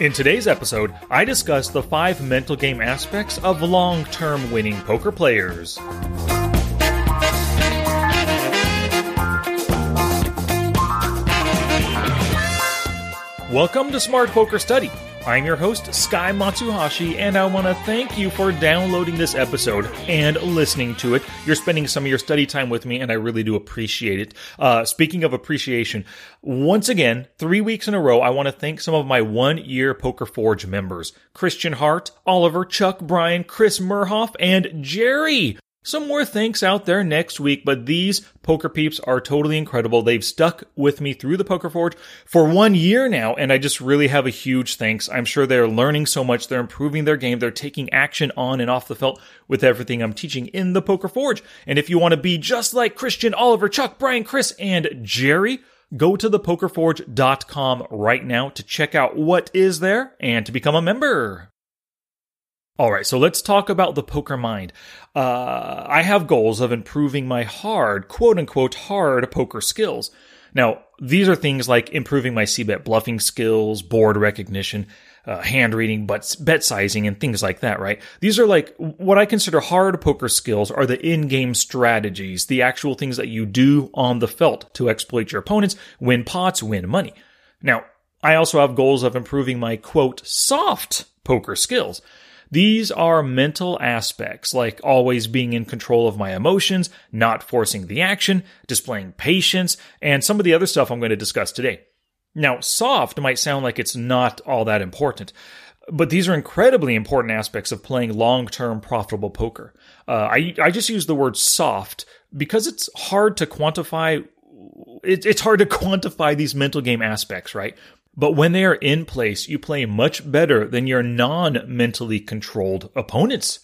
In today's episode, I discuss the five mental game aspects of long term winning poker players. Welcome to Smart Poker Study. I'm your host, Sky Matsuhashi, and I want to thank you for downloading this episode and listening to it. You're spending some of your study time with me, and I really do appreciate it. Uh, speaking of appreciation, once again, three weeks in a row, I want to thank some of my one year Poker Forge members Christian Hart, Oliver, Chuck, Brian, Chris Murhoff, and Jerry. Some more thanks out there next week, but these poker peeps are totally incredible. They've stuck with me through the Poker Forge for one year now, and I just really have a huge thanks. I'm sure they're learning so much. They're improving their game. They're taking action on and off the felt with everything I'm teaching in the Poker Forge. And if you want to be just like Christian, Oliver, Chuck, Brian, Chris, and Jerry, go to thepokerforge.com right now to check out what is there and to become a member. All right, so let's talk about the poker mind. Uh, I have goals of improving my hard, quote unquote, hard poker skills. Now, these are things like improving my c-bet bluffing skills, board recognition, uh, hand reading, but bet sizing, and things like that, right? These are like what I consider hard poker skills are the in-game strategies, the actual things that you do on the felt to exploit your opponents, win pots, win money. Now, I also have goals of improving my quote soft poker skills. These are mental aspects, like always being in control of my emotions, not forcing the action, displaying patience, and some of the other stuff I'm going to discuss today. Now, soft might sound like it's not all that important, but these are incredibly important aspects of playing long term profitable poker. Uh, I, I just use the word soft because it's hard to quantify. It, it's hard to quantify these mental game aspects, right? But when they are in place, you play much better than your non mentally controlled opponents.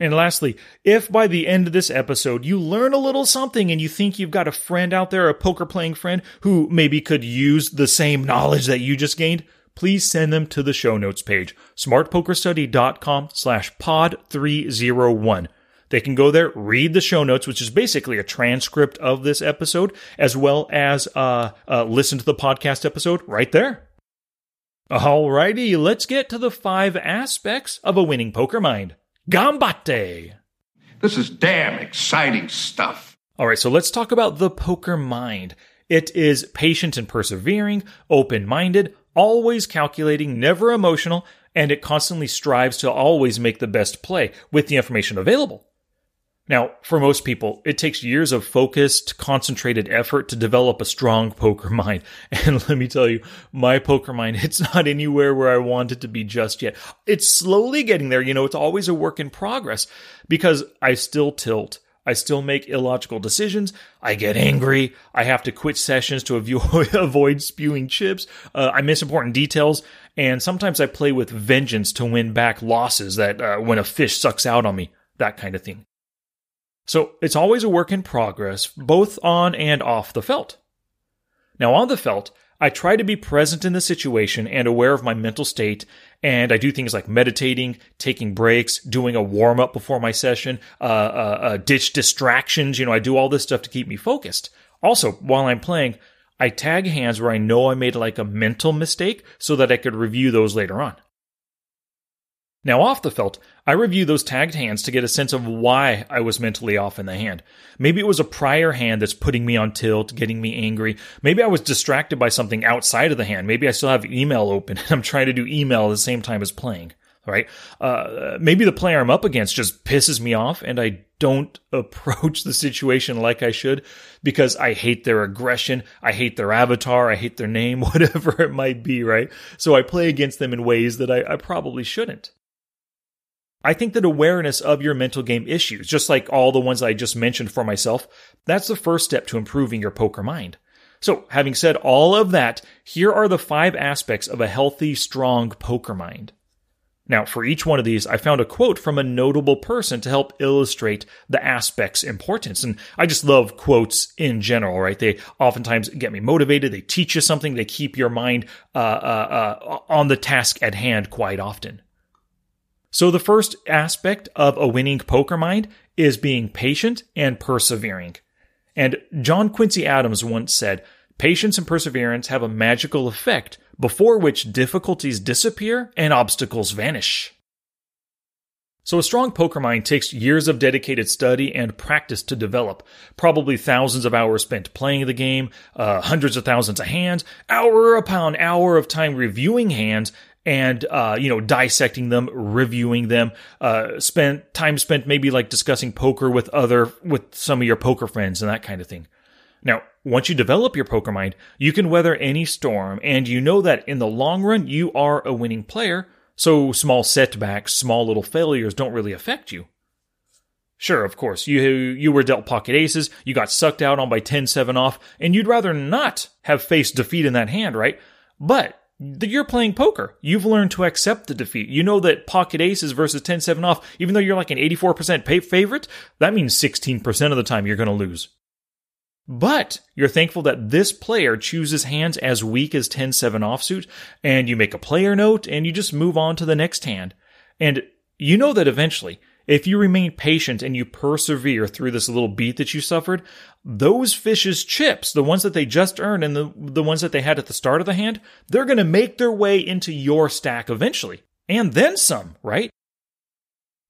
And lastly, if by the end of this episode you learn a little something and you think you've got a friend out there, a poker playing friend, who maybe could use the same knowledge that you just gained, please send them to the show notes page, smartpokerstudy.com slash pod 301. They can go there, read the show notes, which is basically a transcript of this episode, as well as uh, uh, listen to the podcast episode right there. Alrighty, let's get to the five aspects of a winning poker mind. Gambate! This is damn exciting stuff. All right, so let's talk about the poker mind. It is patient and persevering, open minded, always calculating, never emotional, and it constantly strives to always make the best play with the information available. Now, for most people, it takes years of focused, concentrated effort to develop a strong poker mind. And let me tell you, my poker mind, it's not anywhere where I want it to be just yet. It's slowly getting there. You know, it's always a work in progress because I still tilt. I still make illogical decisions. I get angry. I have to quit sessions to avoid spewing chips. Uh, I miss important details. And sometimes I play with vengeance to win back losses that uh, when a fish sucks out on me, that kind of thing. So it's always a work in progress, both on and off the felt. Now, on the felt, I try to be present in the situation and aware of my mental state, and I do things like meditating, taking breaks, doing a warm up before my session, uh, uh, uh, ditch distractions. You know, I do all this stuff to keep me focused. Also, while I'm playing, I tag hands where I know I made like a mental mistake so that I could review those later on. Now, off the felt, I review those tagged hands to get a sense of why I was mentally off in the hand. Maybe it was a prior hand that's putting me on tilt, getting me angry. Maybe I was distracted by something outside of the hand. Maybe I still have email open and I'm trying to do email at the same time as playing. Right? Uh, maybe the player I'm up against just pisses me off and I don't approach the situation like I should because I hate their aggression. I hate their avatar. I hate their name, whatever it might be. Right? So I play against them in ways that I, I probably shouldn't. I think that awareness of your mental game issues, just like all the ones I just mentioned for myself, that's the first step to improving your poker mind. So, having said all of that, here are the five aspects of a healthy, strong poker mind. Now, for each one of these, I found a quote from a notable person to help illustrate the aspect's importance. And I just love quotes in general, right? They oftentimes get me motivated. They teach you something. They keep your mind uh, uh, uh, on the task at hand quite often. So the first aspect of a winning poker mind is being patient and persevering. And John Quincy Adams once said, Patience and perseverance have a magical effect, before which difficulties disappear and obstacles vanish. So a strong poker mind takes years of dedicated study and practice to develop, probably thousands of hours spent playing the game, uh, hundreds of thousands of hands, hour upon hour of time reviewing hands, and uh, you know dissecting them, reviewing them. Uh, spent time spent maybe like discussing poker with other with some of your poker friends and that kind of thing. Now, once you develop your poker mind, you can weather any storm, and you know that in the long run you are a winning player so small setbacks, small little failures don't really affect you. Sure, of course, you you were dealt pocket aces, you got sucked out on by 10-7 off, and you'd rather not have faced defeat in that hand, right? But Mm. you're playing poker. You've learned to accept the defeat. You know that pocket aces versus 10-7 off, even though you're like an 84% favorite, that means 16% of the time you're going to lose. But you're thankful that this player chooses hands as weak as 10 7 offsuit, and you make a player note and you just move on to the next hand. And you know that eventually, if you remain patient and you persevere through this little beat that you suffered, those fish's chips, the ones that they just earned and the, the ones that they had at the start of the hand, they're going to make their way into your stack eventually. And then some, right?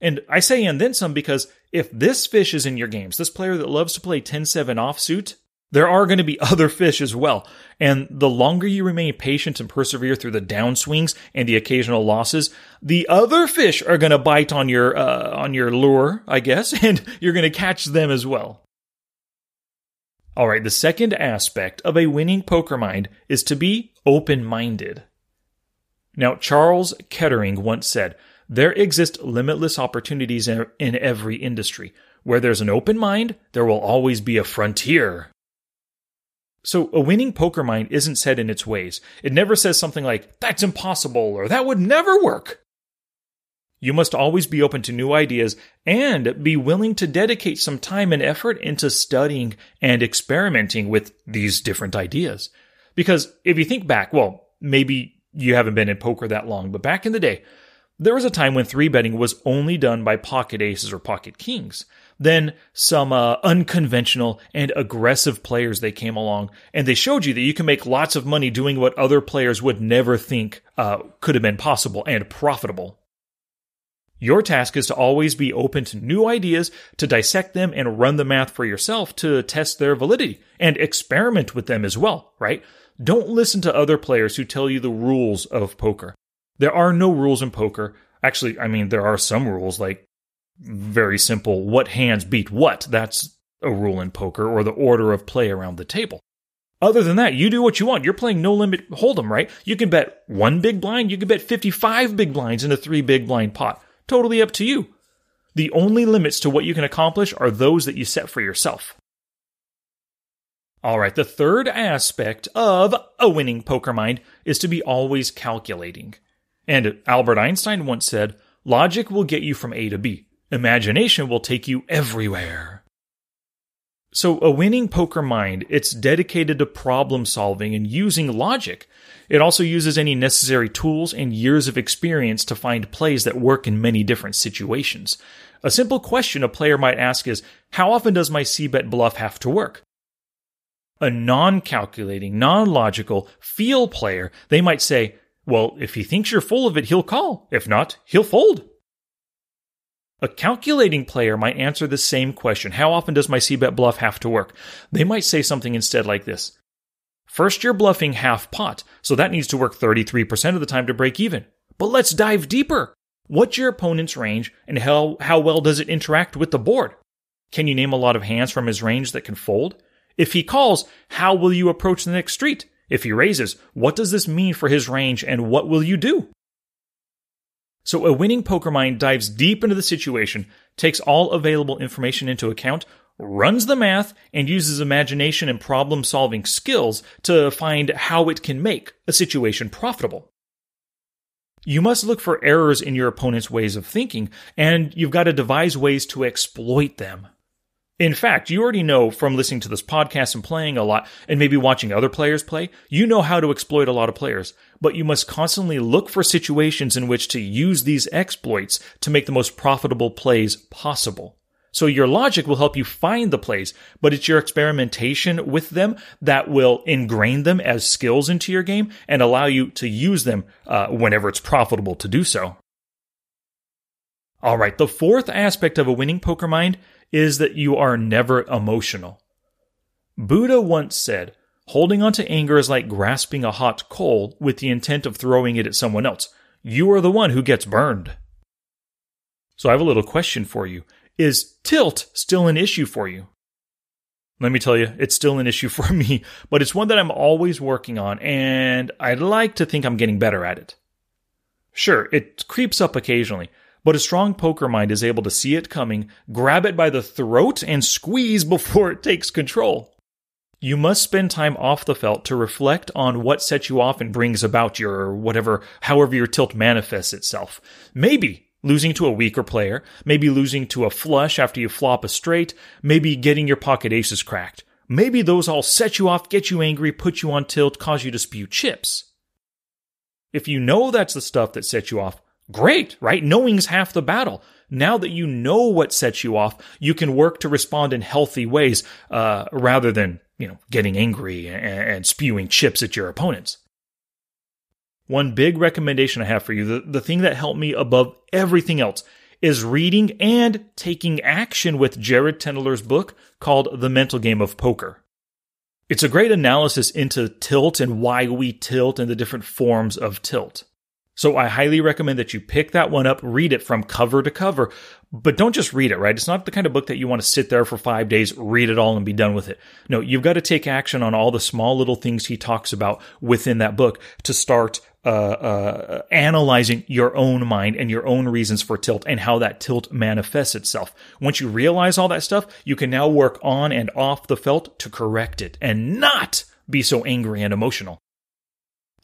And I say and then some because if this fish is in your games, this player that loves to play 10 7 offsuit, there are going to be other fish as well. And the longer you remain patient and persevere through the downswings and the occasional losses, the other fish are going to bite on your uh, on your lure, I guess, and you're going to catch them as well. All right, the second aspect of a winning poker mind is to be open-minded. Now, Charles Kettering once said, there exist limitless opportunities in every industry. Where there's an open mind, there will always be a frontier. So a winning poker mind isn't set in its ways. It never says something like, that's impossible or that would never work. You must always be open to new ideas and be willing to dedicate some time and effort into studying and experimenting with these different ideas. Because if you think back, well, maybe you haven't been in poker that long, but back in the day, there was a time when three betting was only done by pocket aces or pocket kings. Then some uh, unconventional and aggressive players they came along, and they showed you that you can make lots of money doing what other players would never think uh, could have been possible and profitable. Your task is to always be open to new ideas, to dissect them and run the math for yourself to test their validity and experiment with them as well, right? Don't listen to other players who tell you the rules of poker. There are no rules in poker. Actually, I mean, there are some rules, like very simple what hands beat what. That's a rule in poker, or the order of play around the table. Other than that, you do what you want. You're playing no limit hold'em, right? You can bet one big blind, you can bet 55 big blinds in a three big blind pot. Totally up to you. The only limits to what you can accomplish are those that you set for yourself. All right, the third aspect of a winning poker mind is to be always calculating. And Albert Einstein once said, Logic will get you from A to B. Imagination will take you everywhere. So a winning poker mind, it's dedicated to problem solving and using logic. It also uses any necessary tools and years of experience to find plays that work in many different situations. A simple question a player might ask is, how often does my c-bet bluff have to work? A non-calculating, non-logical, feel player, they might say, well, if he thinks you're full of it, he'll call. If not, he'll fold. A calculating player might answer the same question How often does my c-bet bluff have to work? They might say something instead like this First, you're bluffing half pot, so that needs to work 33% of the time to break even. But let's dive deeper. What's your opponent's range, and how, how well does it interact with the board? Can you name a lot of hands from his range that can fold? If he calls, how will you approach the next street? If he raises, what does this mean for his range and what will you do? So a winning poker mind dives deep into the situation, takes all available information into account, runs the math, and uses imagination and problem solving skills to find how it can make a situation profitable. You must look for errors in your opponent's ways of thinking, and you've got to devise ways to exploit them. In fact, you already know from listening to this podcast and playing a lot and maybe watching other players play, you know how to exploit a lot of players, but you must constantly look for situations in which to use these exploits to make the most profitable plays possible. So your logic will help you find the plays, but it's your experimentation with them that will ingrain them as skills into your game and allow you to use them uh, whenever it's profitable to do so. All right, the fourth aspect of a winning poker mind is that you are never emotional. Buddha once said, holding on to anger is like grasping a hot coal with the intent of throwing it at someone else. You are the one who gets burned. So I have a little question for you. Is tilt still an issue for you? Let me tell you, it's still an issue for me, but it's one that I'm always working on, and I'd like to think I'm getting better at it. Sure, it creeps up occasionally, but a strong poker mind is able to see it coming, grab it by the throat, and squeeze before it takes control. You must spend time off the felt to reflect on what sets you off and brings about your whatever, however your tilt manifests itself. Maybe losing to a weaker player, maybe losing to a flush after you flop a straight, maybe getting your pocket aces cracked. Maybe those all set you off, get you angry, put you on tilt, cause you to spew chips. If you know that's the stuff that sets you off, Great, right? Knowing's half the battle. Now that you know what sets you off, you can work to respond in healthy ways, uh, rather than, you know, getting angry and, and spewing chips at your opponents. One big recommendation I have for you, the, the thing that helped me above everything else, is reading and taking action with Jared Tendler's book called The Mental Game of Poker. It's a great analysis into tilt and why we tilt and the different forms of tilt. So I highly recommend that you pick that one up, read it from cover to cover, but don't just read it, right? It's not the kind of book that you want to sit there for five days, read it all and be done with it. No, you've got to take action on all the small little things he talks about within that book to start uh, uh, analyzing your own mind and your own reasons for tilt and how that tilt manifests itself. Once you realize all that stuff, you can now work on and off the felt to correct it and not be so angry and emotional.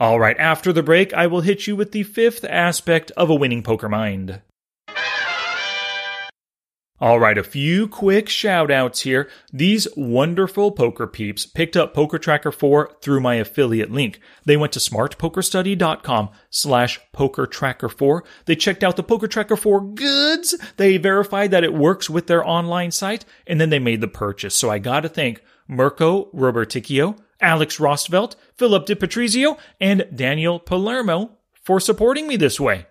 All right, after the break, I will hit you with the fifth aspect of a winning poker mind. All right, a few quick shout outs here. These wonderful poker peeps picked up Poker Tracker 4 through my affiliate link. They went to smartpokerstudy.com slash poker tracker 4. They checked out the Poker Tracker 4 goods. They verified that it works with their online site, and then they made the purchase. So I gotta thank Mirko Roberticchio, Alex Rostvelt, Philip DiPatrizio, and Daniel Palermo for supporting me this way.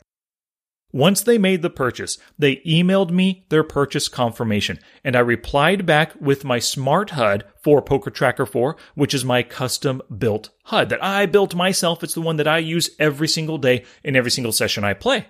Once they made the purchase, they emailed me their purchase confirmation, and I replied back with my smart HUD for Poker Tracker 4, which is my custom built HUD that I built myself. It's the one that I use every single day in every single session I play.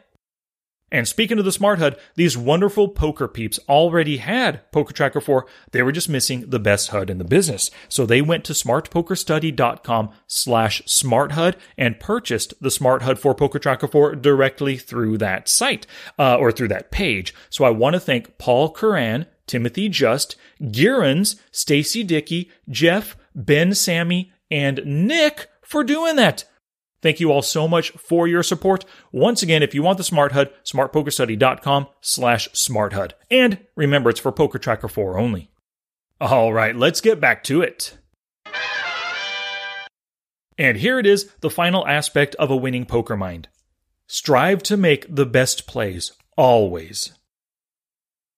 And speaking of the Smart HUD, these wonderful poker peeps already had Poker Tracker 4. They were just missing the best HUD in the business. So they went to smartpokerstudy.com slash smarthud and purchased the Smart HUD for Poker Tracker 4 directly through that site, uh, or through that page. So I want to thank Paul Curran, Timothy Just, Gearens, Stacy Dickey, Jeff, Ben Sammy, and Nick for doing that. Thank you all so much for your support. Once again, if you want the Smart HUD, smartpokerstudy.com slash smarthud. And remember, it's for Poker Tracker 4 only. All right, let's get back to it. And here it is, the final aspect of a winning poker mind. Strive to make the best plays, always.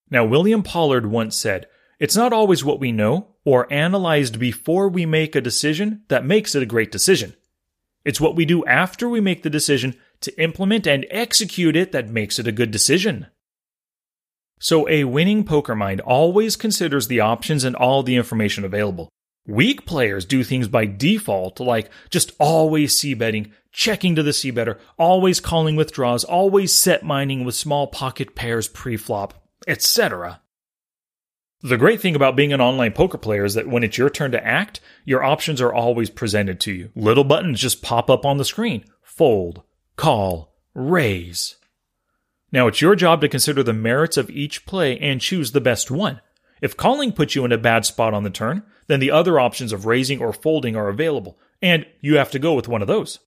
Now, William Pollard once said, It's not always what we know or analyzed before we make a decision that makes it a great decision. It's what we do after we make the decision to implement and execute it that makes it a good decision. So, a winning poker mind always considers the options and all the information available. Weak players do things by default, like just always c-betting, checking to the c-bettor, always calling withdraws, always set mining with small pocket pairs pre-flop, etc. The great thing about being an online poker player is that when it's your turn to act, your options are always presented to you. Little buttons just pop up on the screen fold, call, raise. Now it's your job to consider the merits of each play and choose the best one. If calling puts you in a bad spot on the turn, then the other options of raising or folding are available, and you have to go with one of those.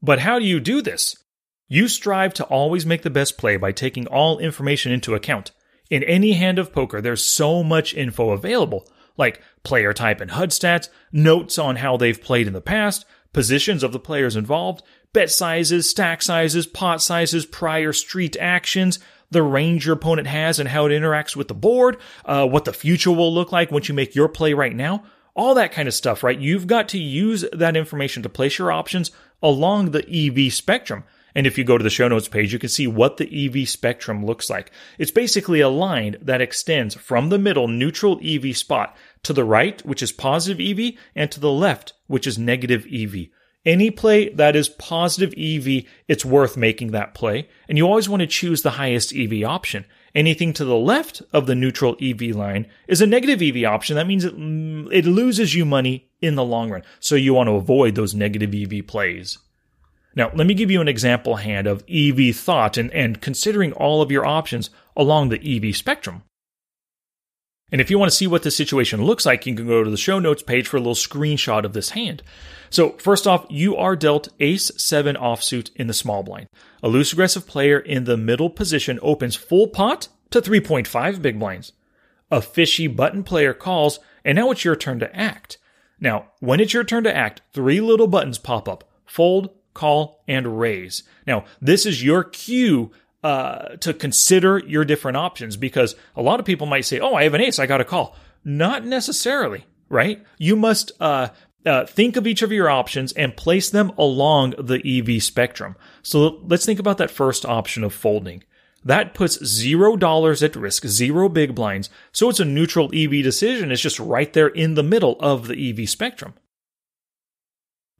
But how do you do this? You strive to always make the best play by taking all information into account. In any hand of poker, there's so much info available, like player type and HUD stats, notes on how they've played in the past, positions of the players involved, bet sizes, stack sizes, pot sizes, prior street actions. the range your opponent has and how it interacts with the board, uh, what the future will look like once you make your play right now, all that kind of stuff, right? You've got to use that information to place your options along the EV spectrum. And if you go to the show notes page, you can see what the EV spectrum looks like. It's basically a line that extends from the middle neutral EV spot to the right, which is positive EV, and to the left, which is negative EV. Any play that is positive EV, it's worth making that play. And you always want to choose the highest EV option. Anything to the left of the neutral EV line is a negative EV option. That means it, it loses you money in the long run. So you want to avoid those negative EV plays. Now, let me give you an example hand of EV thought and, and considering all of your options along the EV spectrum. And if you want to see what the situation looks like, you can go to the show notes page for a little screenshot of this hand. So, first off, you are dealt ace 7 offsuit in the small blind. A loose aggressive player in the middle position opens full pot to 3.5 big blinds. A fishy button player calls, and now it's your turn to act. Now, when it's your turn to act, three little buttons pop up fold, call, and raise. Now, this is your cue uh, to consider your different options because a lot of people might say, "Oh, I have an ace, I got a call." Not necessarily, right? You must uh, uh, think of each of your options and place them along the EV spectrum. So let's think about that first option of folding. That puts zero dollars at risk, zero big blinds. So it's a neutral EV decision. It's just right there in the middle of the EV spectrum.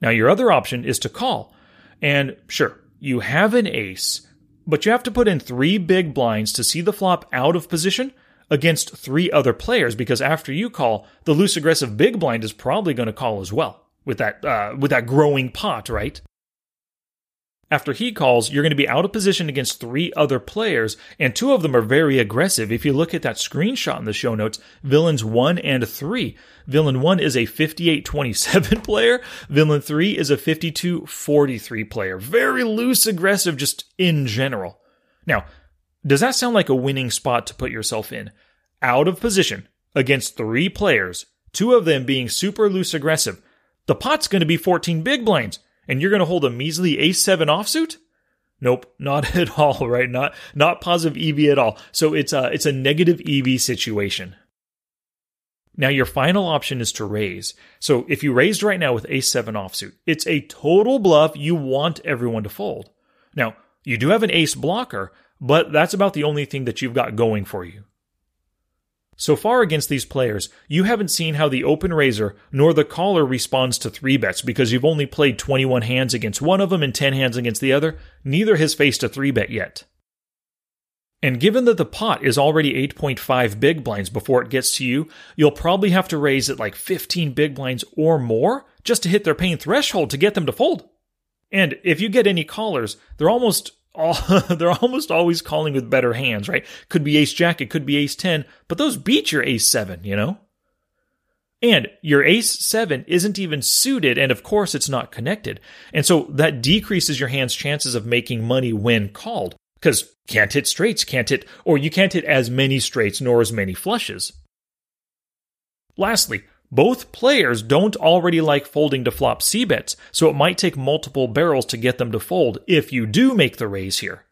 Now, your other option is to call. And sure, you have an ace, but you have to put in three big blinds to see the flop out of position against three other players because after you call, the loose aggressive big blind is probably going to call as well with that uh, with that growing pot, right? After he calls, you're going to be out of position against three other players, and two of them are very aggressive. If you look at that screenshot in the show notes, villains one and three. Villain one is a 58-27 player. Villain three is a 52-43 player. Very loose aggressive just in general. Now, does that sound like a winning spot to put yourself in? Out of position against three players, two of them being super loose aggressive. The pot's going to be 14 big blinds and you're going to hold a measly A7 offsuit? Nope, not at all, right? Not not positive EV at all. So it's a it's a negative EV situation. Now your final option is to raise. So if you raised right now with A7 offsuit, it's a total bluff you want everyone to fold. Now, you do have an ace blocker, but that's about the only thing that you've got going for you. So far against these players, you haven't seen how the open raiser nor the caller responds to three bets because you've only played 21 hands against one of them and 10 hands against the other. Neither has faced a three bet yet. And given that the pot is already 8.5 big blinds before it gets to you, you'll probably have to raise it like 15 big blinds or more just to hit their pain threshold to get them to fold. And if you get any callers, they're almost all, they're almost always calling with better hands, right? Could be ace jack, it could be ace 10, but those beat your ace 7, you know? And your ace 7 isn't even suited, and of course it's not connected. And so that decreases your hand's chances of making money when called. Because can't hit straights, can't hit, or you can't hit as many straights nor as many flushes. Lastly, both players don't already like folding to flop C bets, so it might take multiple barrels to get them to fold if you do make the raise here.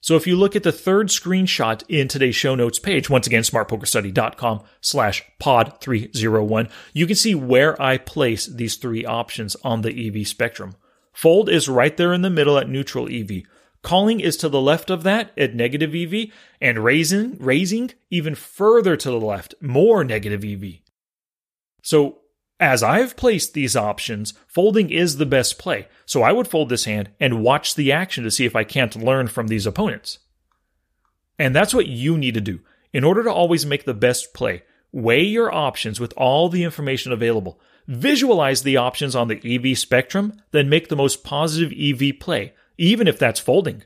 So if you look at the third screenshot in today's show notes page, once again, smartpokerstudy.com slash pod 301, you can see where I place these three options on the EV spectrum. Fold is right there in the middle at neutral EV. Calling is to the left of that at negative EV, and raising, raising even further to the left, more negative EV. So, as I've placed these options, folding is the best play. So I would fold this hand and watch the action to see if I can't learn from these opponents. And that's what you need to do. In order to always make the best play, weigh your options with all the information available. Visualize the options on the EV spectrum, then make the most positive EV play, even if that's folding.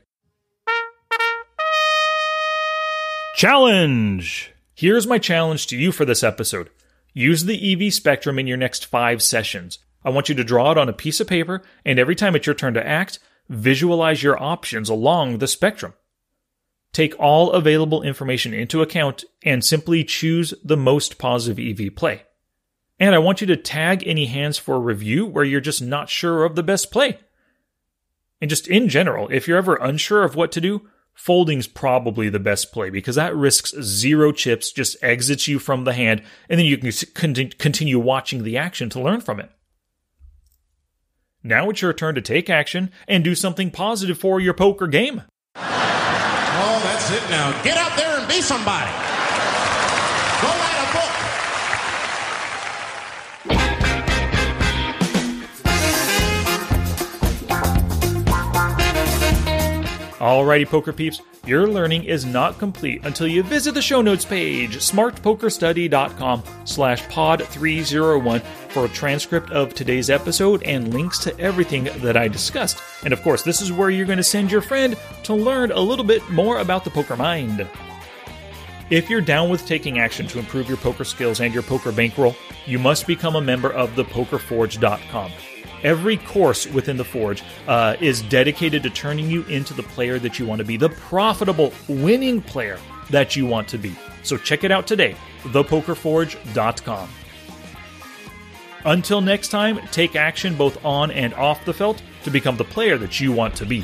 Challenge! Here's my challenge to you for this episode. Use the EV spectrum in your next five sessions. I want you to draw it on a piece of paper, and every time it's your turn to act, visualize your options along the spectrum. Take all available information into account and simply choose the most positive EV play. And I want you to tag any hands for review where you're just not sure of the best play. And just in general, if you're ever unsure of what to do, folding's probably the best play because that risks zero chips, just exits you from the hand, and then you can continue watching the action to learn from it. Now it's your turn to take action and do something positive for your poker game. Oh, that's it now. Get out there and be somebody. Alrighty, poker peeps, your learning is not complete until you visit the show notes page, smartpokerstudy.com slash pod 301 for a transcript of today's episode and links to everything that I discussed. And of course, this is where you're going to send your friend to learn a little bit more about the poker mind. If you're down with taking action to improve your poker skills and your poker bankroll, you must become a member of thepokerforge.com. Every course within the Forge uh, is dedicated to turning you into the player that you want to be, the profitable, winning player that you want to be. So check it out today, thepokerforge.com. Until next time, take action both on and off the felt to become the player that you want to be.